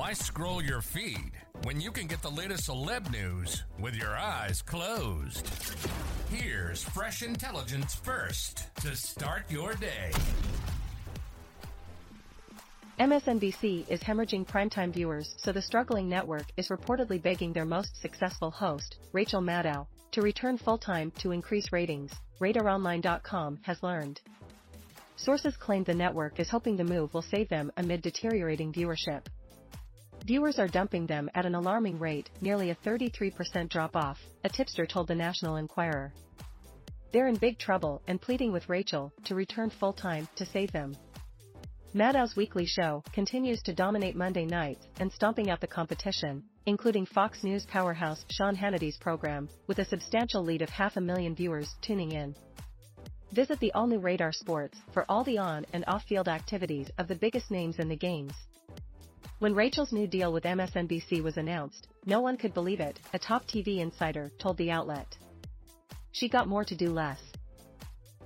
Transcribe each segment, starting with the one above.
Why scroll your feed when you can get the latest celeb news with your eyes closed? Here's fresh intelligence first to start your day. MSNBC is hemorrhaging primetime viewers, so the struggling network is reportedly begging their most successful host, Rachel Maddow, to return full-time to increase ratings, RadarOnline.com has learned. Sources claim the network is hoping the move will save them amid deteriorating viewership. Viewers are dumping them at an alarming rate, nearly a 33% drop-off, a tipster told the National Enquirer. They're in big trouble and pleading with Rachel to return full-time to save them. Maddow's weekly show continues to dominate Monday nights and stomping out the competition, including Fox News powerhouse Sean Hannity's program, with a substantial lead of half a million viewers tuning in. Visit the all-new Radar Sports for all the on- and off-field activities of the biggest names in the games. When Rachel's new deal with MSNBC was announced, no one could believe it, a top TV insider told the outlet. She got more to do less.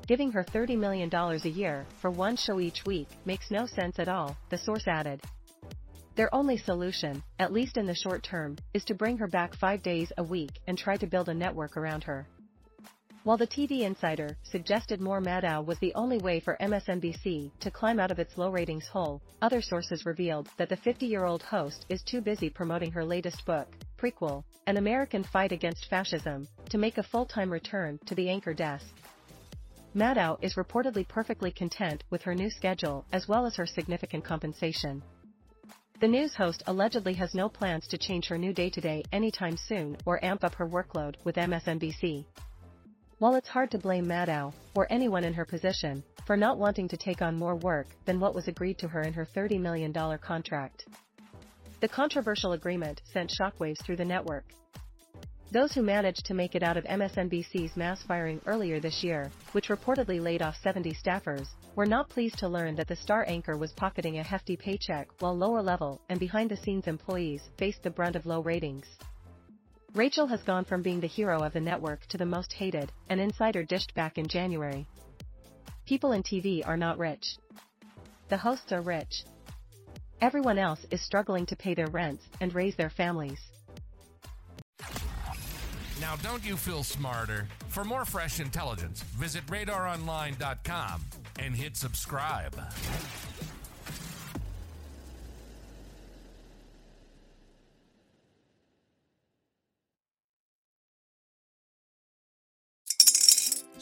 Giving her $30 million a year for one show each week makes no sense at all, the source added. Their only solution, at least in the short term, is to bring her back five days a week and try to build a network around her. While the TV Insider suggested more Maddow was the only way for MSNBC to climb out of its low ratings hole, other sources revealed that the 50-year-old host is too busy promoting her latest book, Prequel, An American Fight Against Fascism, to make a full-time return to the anchor desk. Maddow is reportedly perfectly content with her new schedule as well as her significant compensation. The news host allegedly has no plans to change her new day-to-day anytime soon or amp up her workload with MSNBC. While it's hard to blame Maddow, or anyone in her position, for not wanting to take on more work than what was agreed to her in her $30 million contract. The controversial agreement sent shockwaves through the network. Those who managed to make it out of MSNBC's mass firing earlier this year, which reportedly laid off 70 staffers, were not pleased to learn that the star anchor was pocketing a hefty paycheck while lower level and behind the scenes employees faced the brunt of low ratings. Rachel has gone from being the hero of the network to the most hated, an insider dished back in January. People in TV are not rich. The hosts are rich. Everyone else is struggling to pay their rents and raise their families. Now, don't you feel smarter? For more fresh intelligence, visit radaronline.com and hit subscribe.